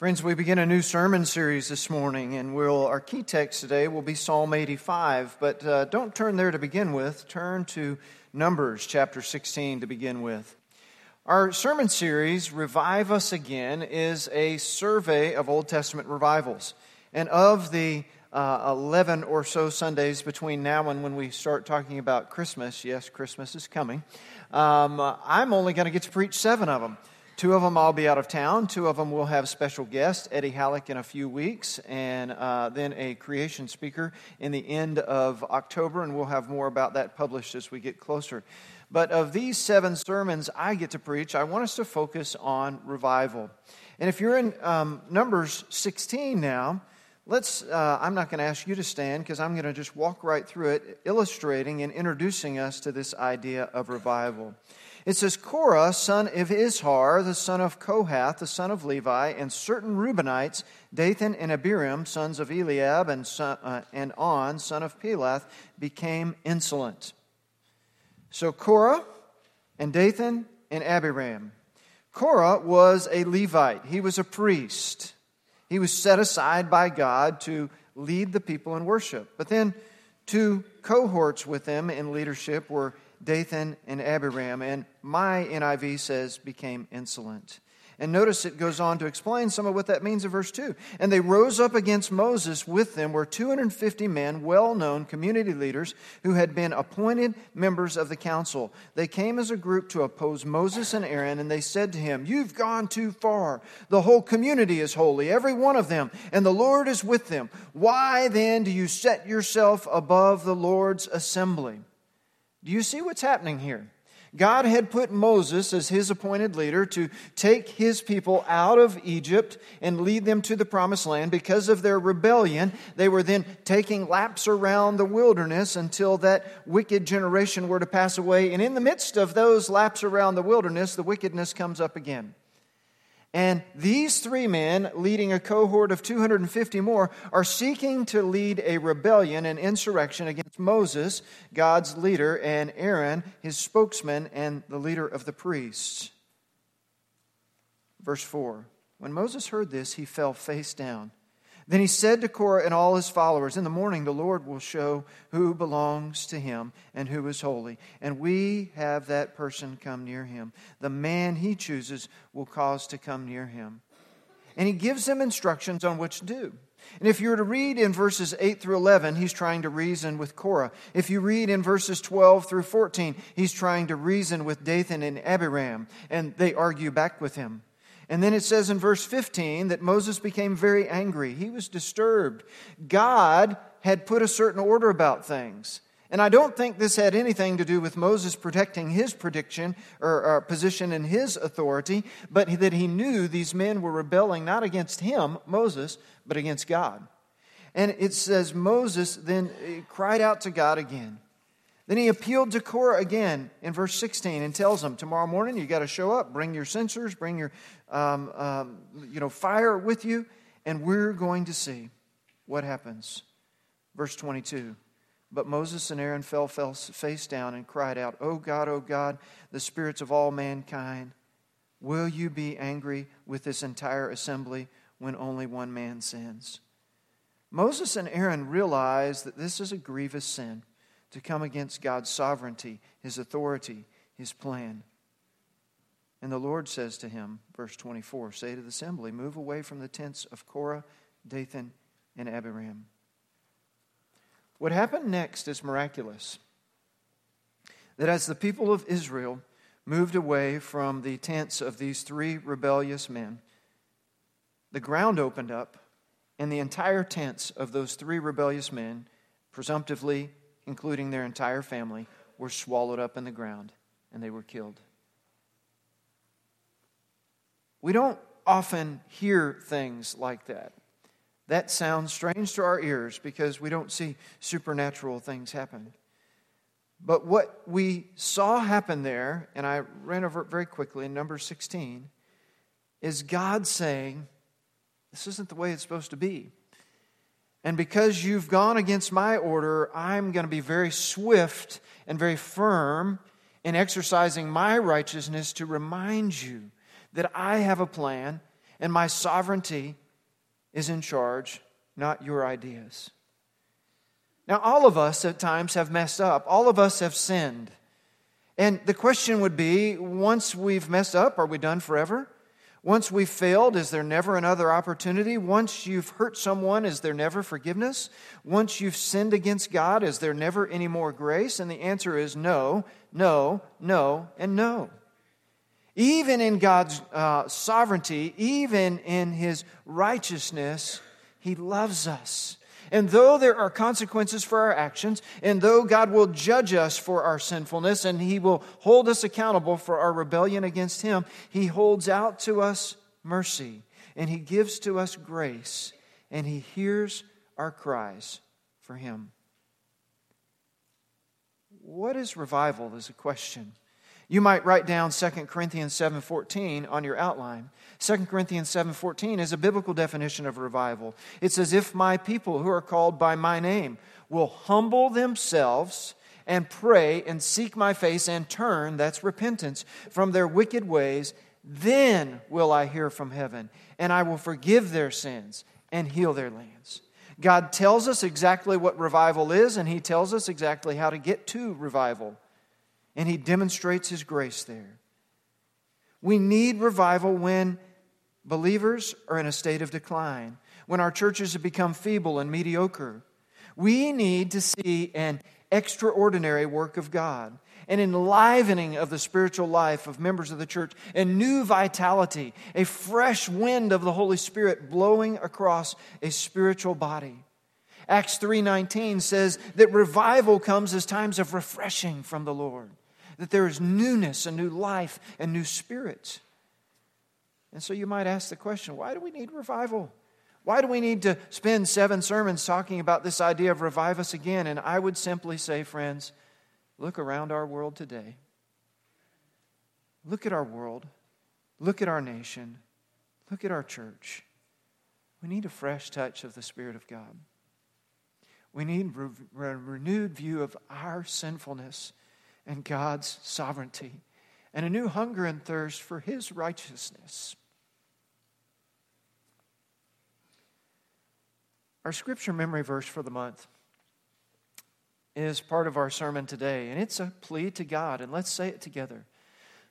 Friends, we begin a new sermon series this morning, and we'll, our key text today will be Psalm 85. But uh, don't turn there to begin with. Turn to Numbers chapter 16 to begin with. Our sermon series, Revive Us Again, is a survey of Old Testament revivals. And of the uh, 11 or so Sundays between now and when we start talking about Christmas, yes, Christmas is coming, um, I'm only going to get to preach seven of them. Two of them I'll be out of town. Two of them will have special guests, Eddie Halleck in a few weeks, and uh, then a creation speaker in the end of October, and we'll have more about that published as we get closer. But of these seven sermons I get to preach, I want us to focus on revival. And if you're in um, Numbers 16 now, let's, uh, I'm not going to ask you to stand because I'm going to just walk right through it, illustrating and introducing us to this idea of revival. It says, Korah, son of Izhar, the son of Kohath, the son of Levi, and certain Reubenites, Dathan and Abiram, sons of Eliab, and, son, uh, and On, son of Peleth, became insolent. So Korah and Dathan and Abiram. Korah was a Levite, he was a priest. He was set aside by God to lead the people in worship. But then two cohorts with him in leadership were Dathan and Abiram, and my NIV says became insolent. And notice it goes on to explain some of what that means in verse 2. And they rose up against Moses. With them were 250 men, well known community leaders, who had been appointed members of the council. They came as a group to oppose Moses and Aaron, and they said to him, You've gone too far. The whole community is holy, every one of them, and the Lord is with them. Why then do you set yourself above the Lord's assembly? Do you see what's happening here? God had put Moses as his appointed leader to take his people out of Egypt and lead them to the promised land. Because of their rebellion, they were then taking laps around the wilderness until that wicked generation were to pass away. And in the midst of those laps around the wilderness, the wickedness comes up again. And these three men, leading a cohort of 250 more, are seeking to lead a rebellion and insurrection against Moses, God's leader, and Aaron, his spokesman, and the leader of the priests. Verse 4 When Moses heard this, he fell face down. Then he said to Korah and all his followers, In the morning the Lord will show who belongs to him and who is holy, and we have that person come near him. The man he chooses will cause to come near him. And he gives them instructions on what to do. And if you were to read in verses 8 through 11, he's trying to reason with Korah. If you read in verses 12 through 14, he's trying to reason with Dathan and Abiram, and they argue back with him. And then it says in verse 15 that Moses became very angry. He was disturbed. God had put a certain order about things. And I don't think this had anything to do with Moses protecting his prediction or, or, position and his authority, but that he knew these men were rebelling not against him, Moses, but against God. And it says Moses then eh, cried out to God again. Then he appealed to Korah again in verse 16 and tells him, Tomorrow morning you got to show up, bring your censers, bring your um, um, you know, fire with you, and we're going to see what happens. Verse 22 But Moses and Aaron fell, fell face down and cried out, O God, O God, the spirits of all mankind, will you be angry with this entire assembly when only one man sins? Moses and Aaron realized that this is a grievous sin to come against God's sovereignty, His authority, His plan. And the Lord says to him, verse 24, say to the assembly, move away from the tents of Korah, Dathan, and Abiram. What happened next is miraculous. That as the people of Israel moved away from the tents of these three rebellious men, the ground opened up, and the entire tents of those three rebellious men, presumptively including their entire family, were swallowed up in the ground and they were killed. We don't often hear things like that. That sounds strange to our ears because we don't see supernatural things happen. But what we saw happen there, and I ran over it very quickly in number 16, is God saying, This isn't the way it's supposed to be. And because you've gone against my order, I'm going to be very swift and very firm in exercising my righteousness to remind you that I have a plan and my sovereignty is in charge, not your ideas. Now, all of us at times have messed up, all of us have sinned. And the question would be once we've messed up, are we done forever? Once we've failed, is there never another opportunity? Once you've hurt someone, is there never forgiveness? Once you've sinned against God, is there never any more grace? And the answer is no, no, no, and no. Even in God's uh, sovereignty, even in His righteousness, He loves us. And though there are consequences for our actions, and though God will judge us for our sinfulness, and He will hold us accountable for our rebellion against Him, He holds out to us mercy, and He gives to us grace, and He hears our cries for Him. What is revival? Is a question. You might write down 2 Corinthians 7:14 on your outline. 2 Corinthians 7:14 is a biblical definition of revival. It says if my people who are called by my name will humble themselves and pray and seek my face and turn, that's repentance, from their wicked ways, then will I hear from heaven and I will forgive their sins and heal their lands. God tells us exactly what revival is and he tells us exactly how to get to revival and he demonstrates his grace there. We need revival when believers are in a state of decline, when our churches have become feeble and mediocre. We need to see an extraordinary work of God, an enlivening of the spiritual life of members of the church, a new vitality, a fresh wind of the Holy Spirit blowing across a spiritual body. Acts 3:19 says that revival comes as times of refreshing from the Lord that there is newness, a new life, and new spirits. And so you might ask the question why do we need revival? Why do we need to spend seven sermons talking about this idea of revive us again? And I would simply say, friends, look around our world today. Look at our world. Look at our nation. Look at our church. We need a fresh touch of the Spirit of God. We need a renewed view of our sinfulness and God's sovereignty, and a new hunger and thirst for His righteousness. Our scripture memory verse for the month is part of our sermon today, and it's a plea to God, and let's say it together.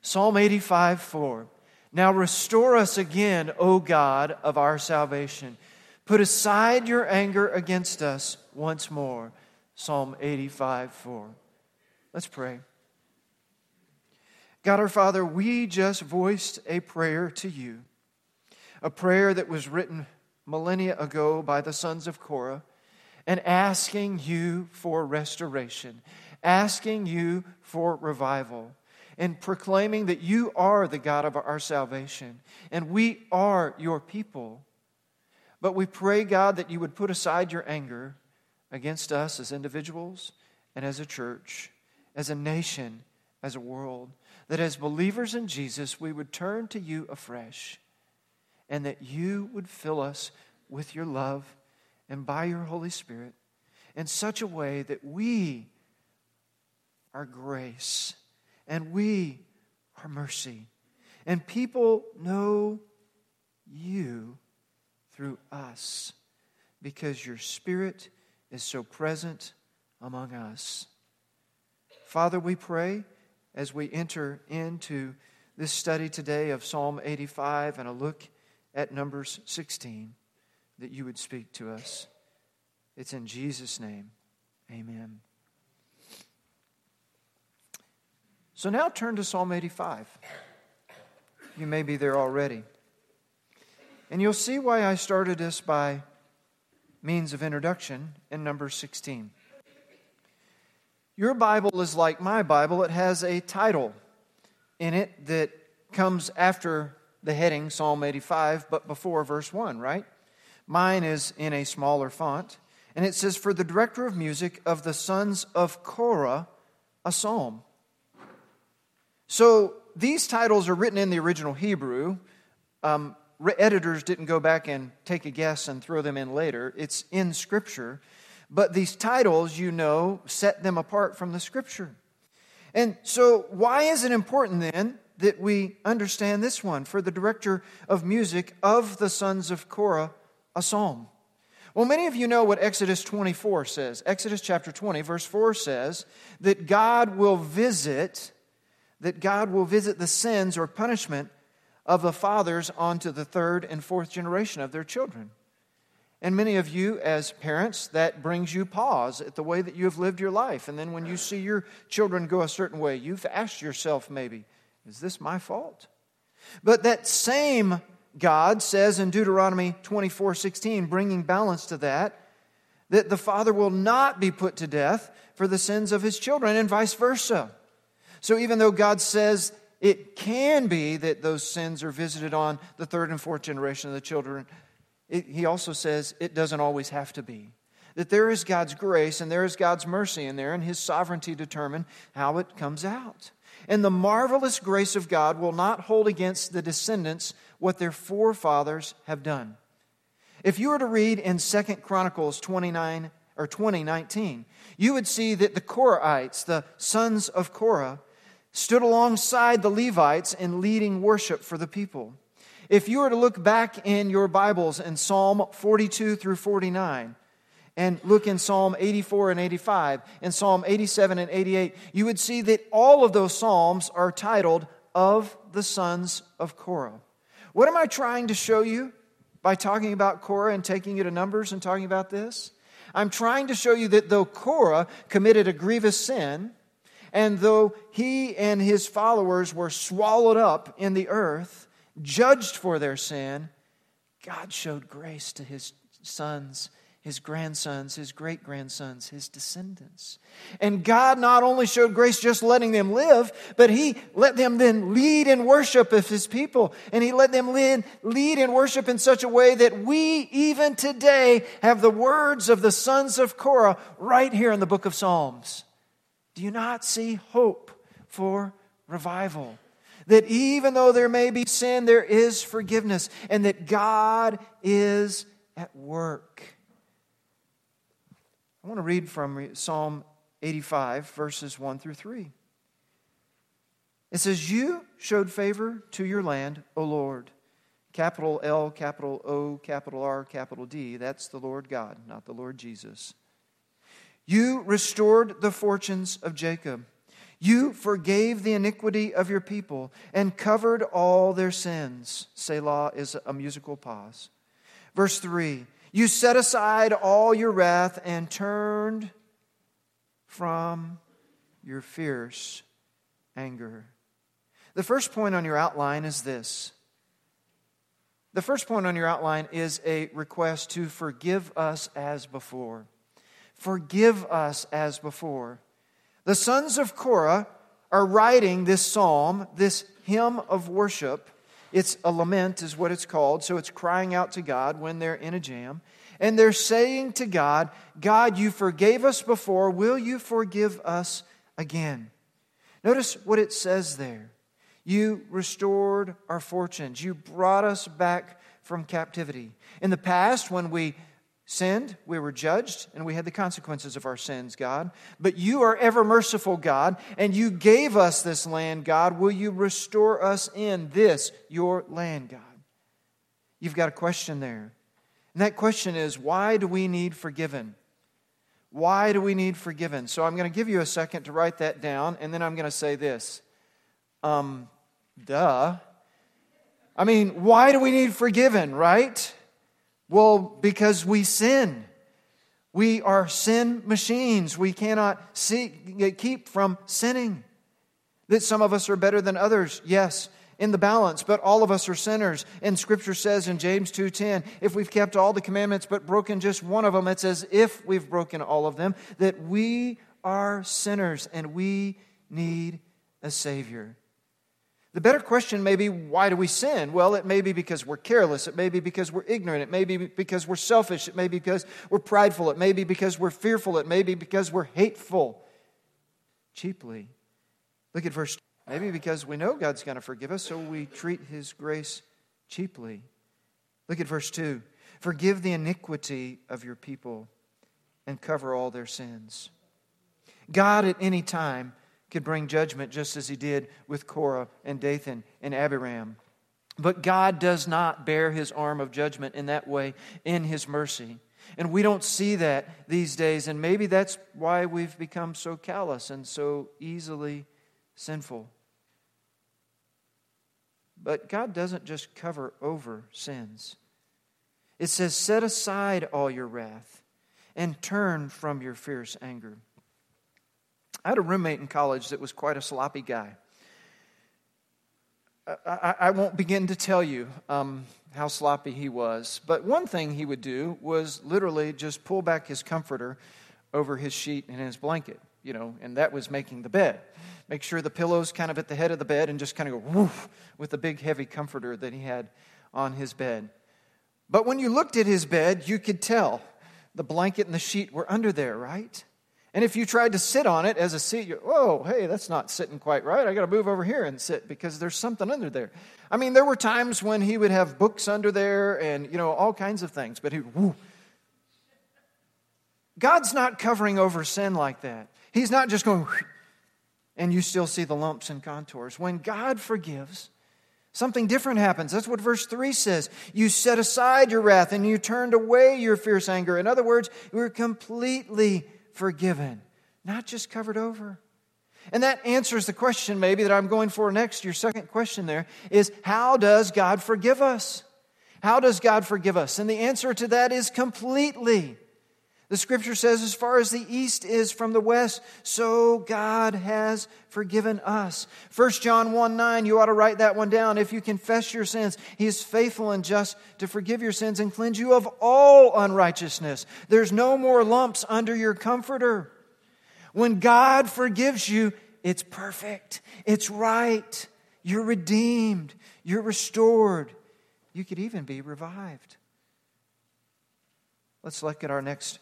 Psalm 85 4. Now restore us again, O God of our salvation. Put aside your anger against us once more. Psalm 85 4. Let's pray. God our Father, we just voiced a prayer to you, a prayer that was written millennia ago by the sons of Korah, and asking you for restoration, asking you for revival, and proclaiming that you are the God of our salvation, and we are your people. But we pray, God, that you would put aside your anger against us as individuals and as a church as a nation, as a world, that as believers in Jesus, we would turn to you afresh and that you would fill us with your love and by your Holy Spirit in such a way that we are grace and we are mercy. And people know you through us because your Spirit is so present among us. Father, we pray as we enter into this study today of Psalm 85 and a look at Numbers 16 that you would speak to us. It's in Jesus' name. Amen. So now turn to Psalm 85. You may be there already. And you'll see why I started this by means of introduction in number 16. Your Bible is like my Bible, it has a title in it that comes after the heading, Psalm 85, but before verse 1, right? Mine is in a smaller font, and it says, For the director of music of the sons of Korah, a psalm. So these titles are written in the original Hebrew. Um, editors didn't go back and take a guess and throw them in later. It's in Scripture. But these titles, you know, set them apart from the scripture. And so, why is it important then that we understand this one for the director of music of the sons of Korah, a psalm. Well, many of you know what Exodus 24 says. Exodus chapter 20, verse 4 says that God will visit, that God will visit the sins or punishment of the fathers onto the third and fourth generation of their children. And many of you, as parents, that brings you pause at the way that you have lived your life. And then when you see your children go a certain way, you've asked yourself maybe, is this my fault? But that same God says in Deuteronomy 24 16, bringing balance to that, that the father will not be put to death for the sins of his children, and vice versa. So even though God says it can be that those sins are visited on the third and fourth generation of the children, it, he also says it doesn't always have to be. That there is God's grace and there is God's mercy in there, and his sovereignty determine how it comes out. And the marvelous grace of God will not hold against the descendants what their forefathers have done. If you were to read in Second Chronicles 29 or 2019, you would see that the Korahites, the sons of Korah, stood alongside the Levites in leading worship for the people. If you were to look back in your Bibles in Psalm 42 through 49, and look in Psalm 84 and 85, and Psalm 87 and 88, you would see that all of those Psalms are titled Of the Sons of Korah. What am I trying to show you by talking about Korah and taking you to Numbers and talking about this? I'm trying to show you that though Korah committed a grievous sin, and though he and his followers were swallowed up in the earth, judged for their sin, God showed grace to his sons, his grandsons, his great grandsons, his descendants. And God not only showed grace just letting them live, but he let them then lead in worship of his people. And he let them lead, lead in worship in such a way that we, even today, have the words of the sons of Korah right here in the book of Psalms. Do you not see hope for revival? That even though there may be sin, there is forgiveness, and that God is at work. I want to read from Psalm 85, verses 1 through 3. It says, You showed favor to your land, O Lord. Capital L, capital O, capital R, capital D. That's the Lord God, not the Lord Jesus. You restored the fortunes of Jacob. You forgave the iniquity of your people and covered all their sins. Selah is a musical pause. Verse 3 You set aside all your wrath and turned from your fierce anger. The first point on your outline is this. The first point on your outline is a request to forgive us as before. Forgive us as before. The sons of Korah are writing this psalm, this hymn of worship. It's a lament, is what it's called. So it's crying out to God when they're in a jam. And they're saying to God, God, you forgave us before. Will you forgive us again? Notice what it says there. You restored our fortunes. You brought us back from captivity. In the past, when we sinned, we were judged, and we had the consequences of our sins, God. But you are ever merciful, God, and you gave us this land, God. Will you restore us in this, your land, God? You've got a question there. And that question is why do we need forgiven? Why do we need forgiven? So I'm going to give you a second to write that down, and then I'm going to say this. Um, duh. I mean, why do we need forgiven, right? Well, because we sin. We are sin machines. We cannot see, keep from sinning. That some of us are better than others, yes, in the balance, but all of us are sinners. And scripture says in James 2:10, if we've kept all the commandments but broken just one of them, it's as if we've broken all of them, that we are sinners and we need a savior. The better question may be why do we sin? Well, it may be because we're careless. It may be because we're ignorant. It may be because we're selfish. It may be because we're prideful. It may be because we're fearful. It may be because we're hateful. Cheaply. Look at verse. Maybe because we know God's going to forgive us, so we treat his grace cheaply. Look at verse 2. Forgive the iniquity of your people and cover all their sins. God at any time could bring judgment just as he did with Korah and Dathan and Abiram. But God does not bear his arm of judgment in that way in his mercy. And we don't see that these days, and maybe that's why we've become so callous and so easily sinful. But God doesn't just cover over sins. It says, Set aside all your wrath and turn from your fierce anger. I had a roommate in college that was quite a sloppy guy. I, I won't begin to tell you um, how sloppy he was, but one thing he would do was literally just pull back his comforter over his sheet and his blanket, you know, and that was making the bed. Make sure the pillow's kind of at the head of the bed and just kind of go woof with the big heavy comforter that he had on his bed. But when you looked at his bed, you could tell the blanket and the sheet were under there, right? And if you tried to sit on it as a seat, you oh, hey, that's not sitting quite right. I got to move over here and sit because there's something under there. I mean, there were times when he would have books under there and, you know, all kinds of things, but he, whoo. God's not covering over sin like that. He's not just going, and you still see the lumps and contours. When God forgives, something different happens. That's what verse 3 says. You set aside your wrath and you turned away your fierce anger. In other words, you were completely forgiven, not just covered over. And that answers the question, maybe, that I'm going for next. Your second question there is how does God forgive us? How does God forgive us? And the answer to that is completely. The scripture says, as far as the east is from the west, so God has forgiven us. 1 John 1 9, you ought to write that one down. If you confess your sins, He is faithful and just to forgive your sins and cleanse you of all unrighteousness. There's no more lumps under your comforter. When God forgives you, it's perfect, it's right. You're redeemed, you're restored. You could even be revived. Let's look at our next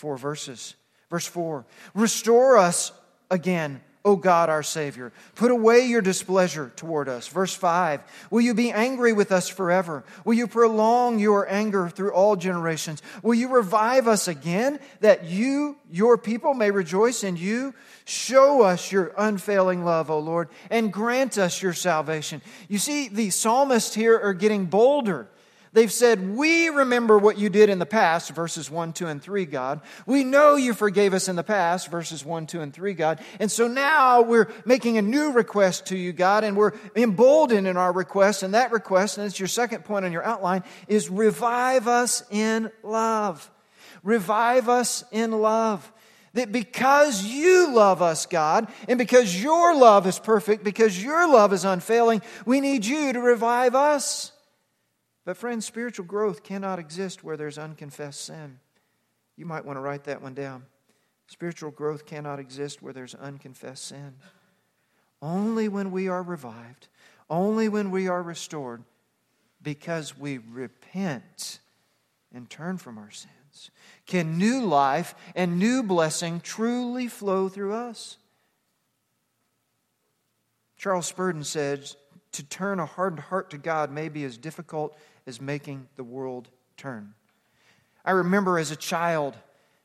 four verses. Verse 4 Restore us again, O God our Savior. Put away your displeasure toward us. Verse 5 Will you be angry with us forever? Will you prolong your anger through all generations? Will you revive us again that you, your people, may rejoice in you? Show us your unfailing love, O Lord, and grant us your salvation. You see, the psalmists here are getting bolder. They've said, We remember what you did in the past, verses 1, 2, and 3, God. We know you forgave us in the past, verses 1, 2, and 3, God. And so now we're making a new request to you, God, and we're emboldened in our request. And that request, and it's your second point on your outline, is revive us in love. Revive us in love. That because you love us, God, and because your love is perfect, because your love is unfailing, we need you to revive us. But, friends, spiritual growth cannot exist where there's unconfessed sin. You might want to write that one down. Spiritual growth cannot exist where there's unconfessed sin. Only when we are revived, only when we are restored, because we repent and turn from our sins, can new life and new blessing truly flow through us. Charles Spurgeon said, To turn a hardened heart to God may be as difficult is making the world turn. I remember as a child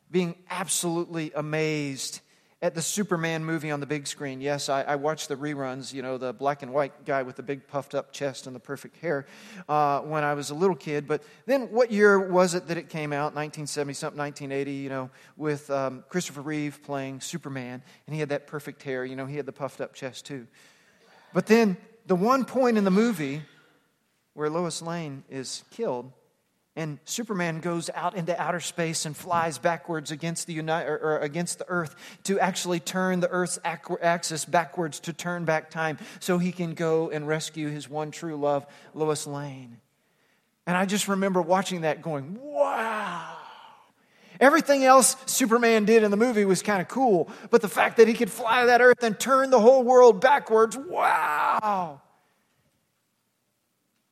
being absolutely amazed at the Superman movie on the big screen. Yes, I, I, watched the reruns, you know, the black and white guy with the big puffed up chest and the perfect hair uh, when I was a little kid. But then what year was it that it came out? 1970 something, 1980, you know, with um, Christopher Reeve playing Superman. And he had that perfect hair, you know, he had the puffed up chest too. But then the one point in the movie where Lois Lane is killed, and Superman goes out into outer space and flies backwards against the, uni- or, against the Earth to actually turn the Earth's axis backwards to turn back time so he can go and rescue his one true love, Lois Lane. And I just remember watching that going, wow. Everything else Superman did in the movie was kind of cool, but the fact that he could fly that earth and turn the whole world backwards, wow.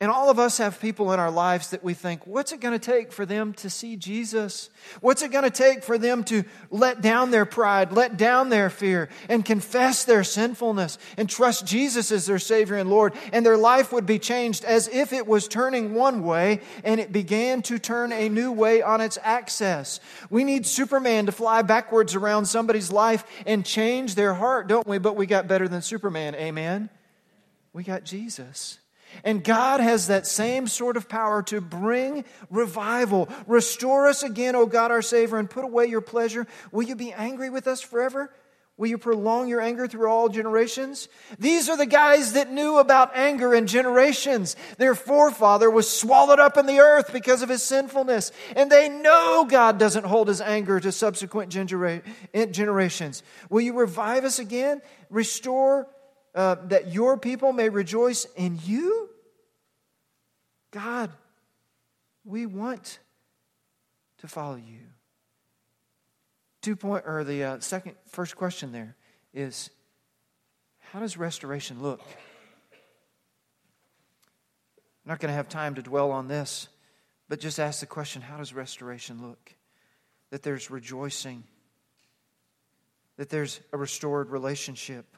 And all of us have people in our lives that we think, what's it going to take for them to see Jesus? What's it going to take for them to let down their pride, let down their fear, and confess their sinfulness and trust Jesus as their Savior and Lord? And their life would be changed as if it was turning one way and it began to turn a new way on its axis. We need Superman to fly backwards around somebody's life and change their heart, don't we? But we got better than Superman. Amen? We got Jesus. And God has that same sort of power to bring revival. Restore us again, O God our Savior, and put away your pleasure. Will you be angry with us forever? Will you prolong your anger through all generations? These are the guys that knew about anger in generations. Their forefather was swallowed up in the earth because of his sinfulness. And they know God doesn't hold his anger to subsequent generations. Will you revive us again? Restore uh, that your people may rejoice in you? God, we want to follow you. Two point, or the uh, second, first question there is how does restoration look? I'm not going to have time to dwell on this, but just ask the question how does restoration look? That there's rejoicing, that there's a restored relationship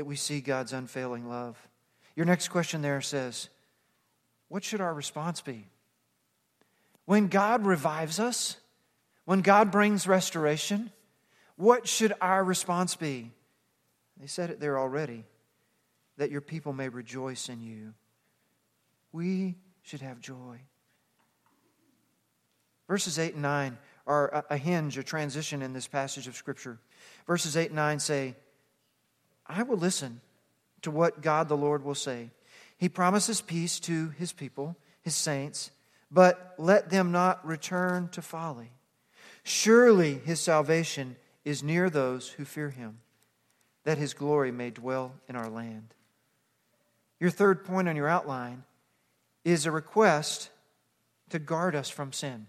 that we see God's unfailing love. Your next question there says, What should our response be? When God revives us, when God brings restoration, what should our response be? They said it there already that your people may rejoice in you. We should have joy. Verses 8 and 9 are a hinge, a transition in this passage of Scripture. Verses 8 and 9 say, I will listen to what God the Lord will say. He promises peace to his people, his saints, but let them not return to folly. Surely his salvation is near those who fear him, that his glory may dwell in our land. Your third point on your outline is a request to guard us from sin.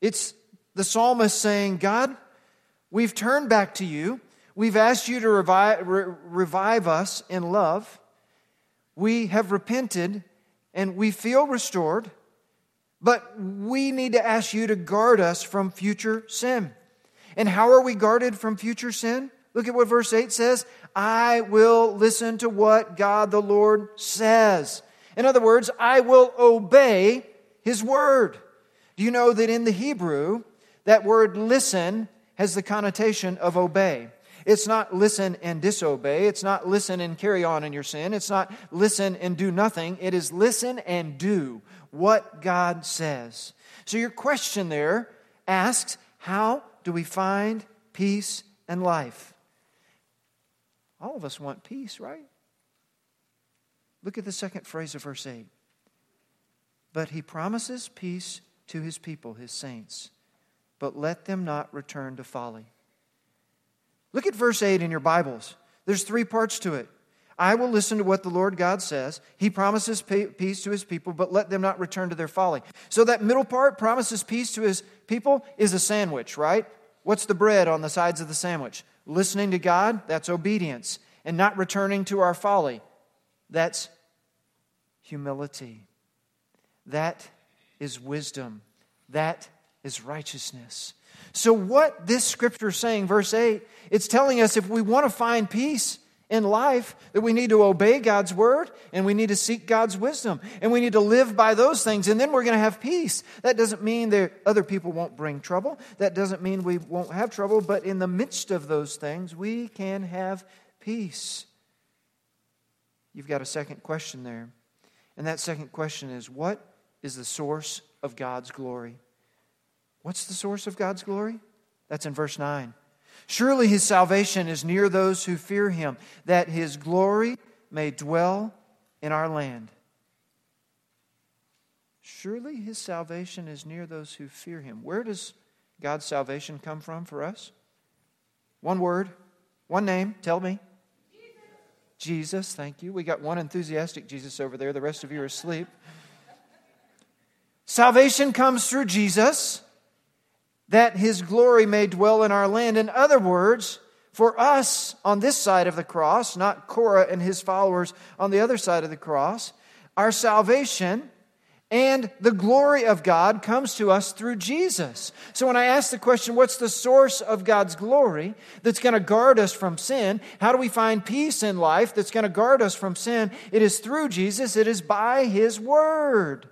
It's the psalmist saying, God, we've turned back to you. We've asked you to revive, re- revive us in love. We have repented and we feel restored, but we need to ask you to guard us from future sin. And how are we guarded from future sin? Look at what verse 8 says I will listen to what God the Lord says. In other words, I will obey his word. Do you know that in the Hebrew, that word listen has the connotation of obey? It's not listen and disobey. It's not listen and carry on in your sin. It's not listen and do nothing. It is listen and do what God says. So your question there asks, how do we find peace and life? All of us want peace, right? Look at the second phrase of verse 8. But he promises peace to his people, his saints, but let them not return to folly. Look at verse 8 in your Bibles. There's three parts to it. I will listen to what the Lord God says. He promises peace to his people, but let them not return to their folly. So that middle part, promises peace to his people, is a sandwich, right? What's the bread on the sides of the sandwich? Listening to God, that's obedience. And not returning to our folly, that's humility. That is wisdom. That is righteousness. So, what this scripture is saying, verse 8, it's telling us if we want to find peace in life, that we need to obey God's word and we need to seek God's wisdom and we need to live by those things and then we're going to have peace. That doesn't mean that other people won't bring trouble. That doesn't mean we won't have trouble, but in the midst of those things, we can have peace. You've got a second question there. And that second question is what is the source of God's glory? What's the source of God's glory? That's in verse 9. Surely his salvation is near those who fear him, that his glory may dwell in our land. Surely his salvation is near those who fear him. Where does God's salvation come from for us? One word, one name, tell me. Jesus. Jesus, thank you. We got one enthusiastic Jesus over there. The rest of you are asleep. Salvation comes through Jesus that his glory may dwell in our land. In other words, for us on this side of the cross, not Korah and his followers on the other side of the cross, our salvation and the glory of God comes to us through Jesus. So when I ask the question, what's the source of God's glory that's going to guard us from sin? How do we find peace in life that's going to guard us from sin? It is through Jesus, it is by His Word.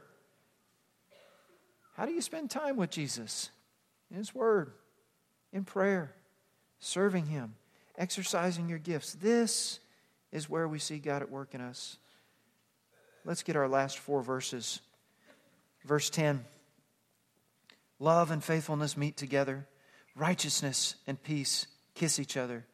How do you spend time with Jesus? In His Word, in prayer, serving Him, exercising your gifts. This is where we see God at work in us. Let's get our last four verses. Verse 10 Love and faithfulness meet together, righteousness and peace kiss each other.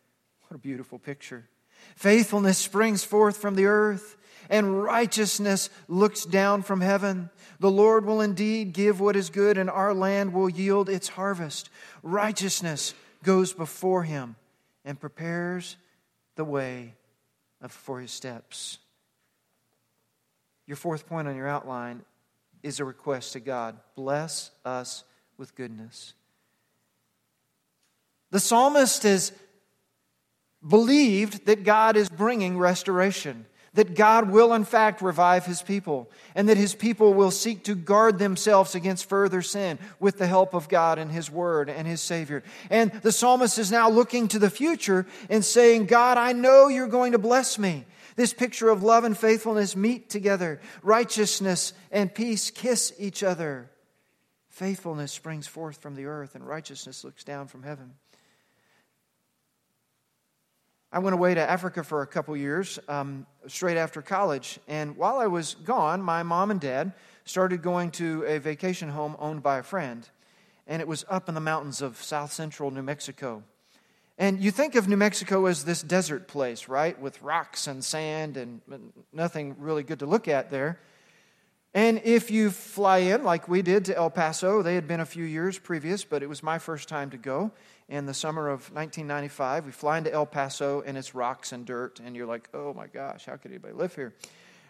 What a beautiful picture. Faithfulness springs forth from the earth, and righteousness looks down from heaven. The Lord will indeed give what is good, and our land will yield its harvest. Righteousness goes before him and prepares the way for his steps. Your fourth point on your outline is a request to God bless us with goodness. The psalmist has believed that God is bringing restoration, that God will, in fact, revive his people, and that his people will seek to guard themselves against further sin with the help of God and his word and his Savior. And the psalmist is now looking to the future and saying, God, I know you're going to bless me. This picture of love and faithfulness meet together. Righteousness and peace kiss each other. Faithfulness springs forth from the earth, and righteousness looks down from heaven. I went away to Africa for a couple years um, straight after college. And while I was gone, my mom and dad started going to a vacation home owned by a friend. And it was up in the mountains of south central New Mexico. And you think of New Mexico as this desert place, right? With rocks and sand and nothing really good to look at there. And if you fly in, like we did to El Paso, they had been a few years previous, but it was my first time to go. In the summer of 1995, we fly into El Paso and it's rocks and dirt, and you're like, oh my gosh, how could anybody live here?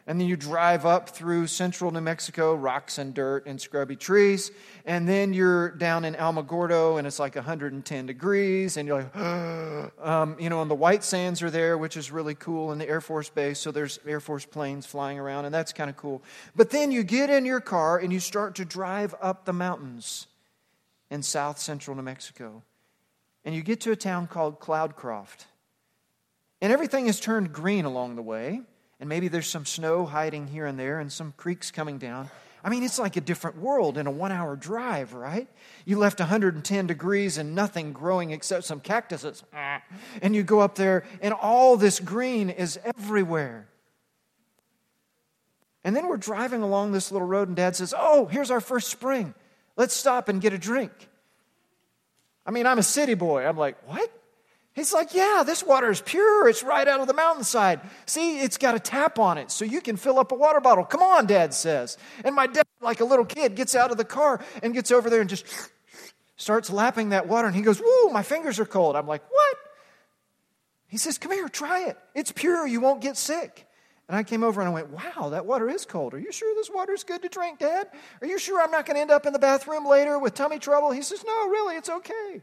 And then you drive up through central New Mexico, rocks and dirt and scrubby trees. And then you're down in Alamogordo and it's like 110 degrees. And you're like, um, you know, and the white sands are there, which is really cool in the Air Force Base. So there's Air Force planes flying around and that's kind of cool. But then you get in your car and you start to drive up the mountains in south central New Mexico. And you get to a town called Cloudcroft. And everything is turned green along the way and maybe there's some snow hiding here and there and some creeks coming down. I mean, it's like a different world in a one hour drive, right? You left 110 degrees and nothing growing except some cactuses. And you go up there, and all this green is everywhere. And then we're driving along this little road, and dad says, Oh, here's our first spring. Let's stop and get a drink. I mean, I'm a city boy. I'm like, What? He's like, Yeah, this water is pure. It's right out of the mountainside. See, it's got a tap on it, so you can fill up a water bottle. Come on, dad says. And my dad, like a little kid, gets out of the car and gets over there and just starts lapping that water. And he goes, Whoa, my fingers are cold. I'm like, What? He says, Come here, try it. It's pure. You won't get sick. And I came over and I went, Wow, that water is cold. Are you sure this water is good to drink, Dad? Are you sure I'm not going to end up in the bathroom later with tummy trouble? He says, No, really, it's okay.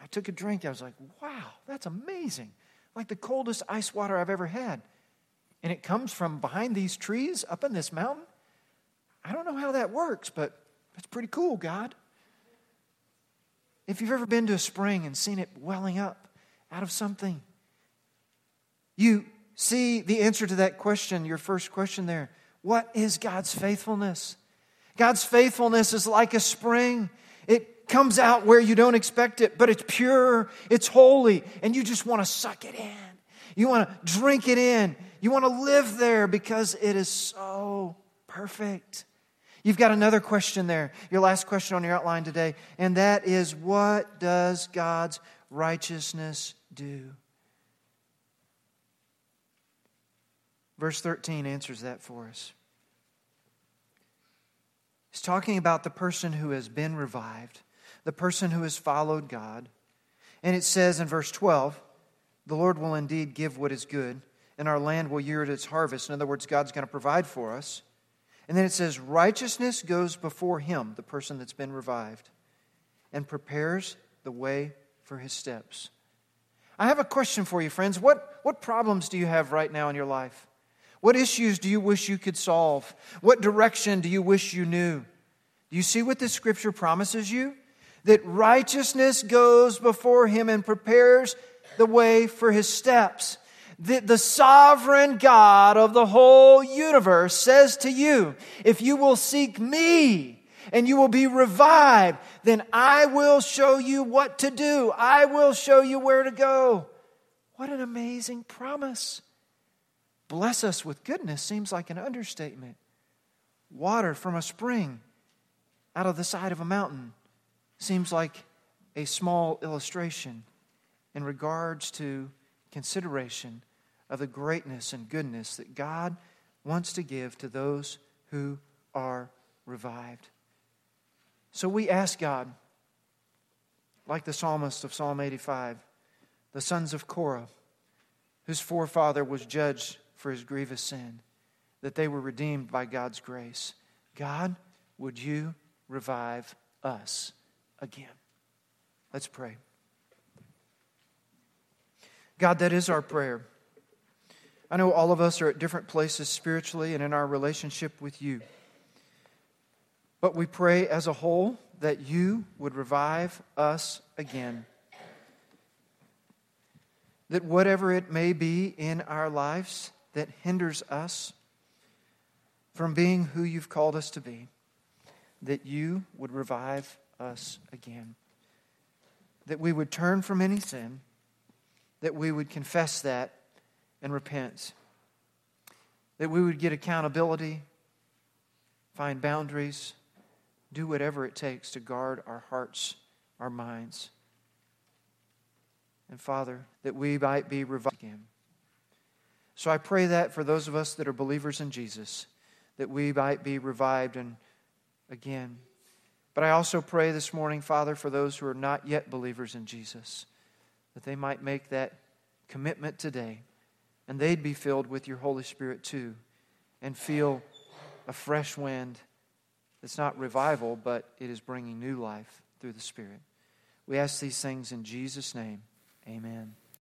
I took a drink. I was like, wow, that's amazing. Like the coldest ice water I've ever had. And it comes from behind these trees up in this mountain. I don't know how that works, but it's pretty cool, God. If you've ever been to a spring and seen it welling up out of something, you see the answer to that question, your first question there. What is God's faithfulness? God's faithfulness is like a spring. It comes out where you don't expect it, but it's pure, it's holy, and you just want to suck it in. You want to drink it in. You want to live there because it is so perfect. You've got another question there, your last question on your outline today, and that is what does God's righteousness do? Verse 13 answers that for us. He's talking about the person who has been revived the person who has followed God. And it says in verse 12, the Lord will indeed give what is good, and our land will yield its harvest. In other words, God's going to provide for us. And then it says, righteousness goes before him, the person that's been revived, and prepares the way for his steps. I have a question for you, friends. What, what problems do you have right now in your life? What issues do you wish you could solve? What direction do you wish you knew? Do you see what this scripture promises you? That righteousness goes before him and prepares the way for his steps. That the sovereign God of the whole universe says to you, if you will seek me and you will be revived, then I will show you what to do. I will show you where to go. What an amazing promise. Bless us with goodness seems like an understatement. Water from a spring out of the side of a mountain seems like a small illustration in regards to consideration of the greatness and goodness that God wants to give to those who are revived. So we ask God, like the psalmist of Psalm 85, the sons of Korah, whose forefather was judged for his grievous sin, that they were redeemed by God's grace. God, would you revive us again? Let's pray. God, that is our prayer. I know all of us are at different places spiritually and in our relationship with you. But we pray as a whole that you would revive us again that whatever it may be in our lives that hinders us from being who you've called us to be, that you would revive us again. That we would turn from any sin, that we would confess that and repent. That we would get accountability, find boundaries, do whatever it takes to guard our hearts, our minds. And Father, that we might be revived again. So I pray that for those of us that are believers in Jesus, that we might be revived and again. But I also pray this morning, Father, for those who are not yet believers in Jesus, that they might make that commitment today and they'd be filled with your Holy Spirit too and feel a fresh wind that's not revival, but it is bringing new life through the Spirit. We ask these things in Jesus' name. Amen.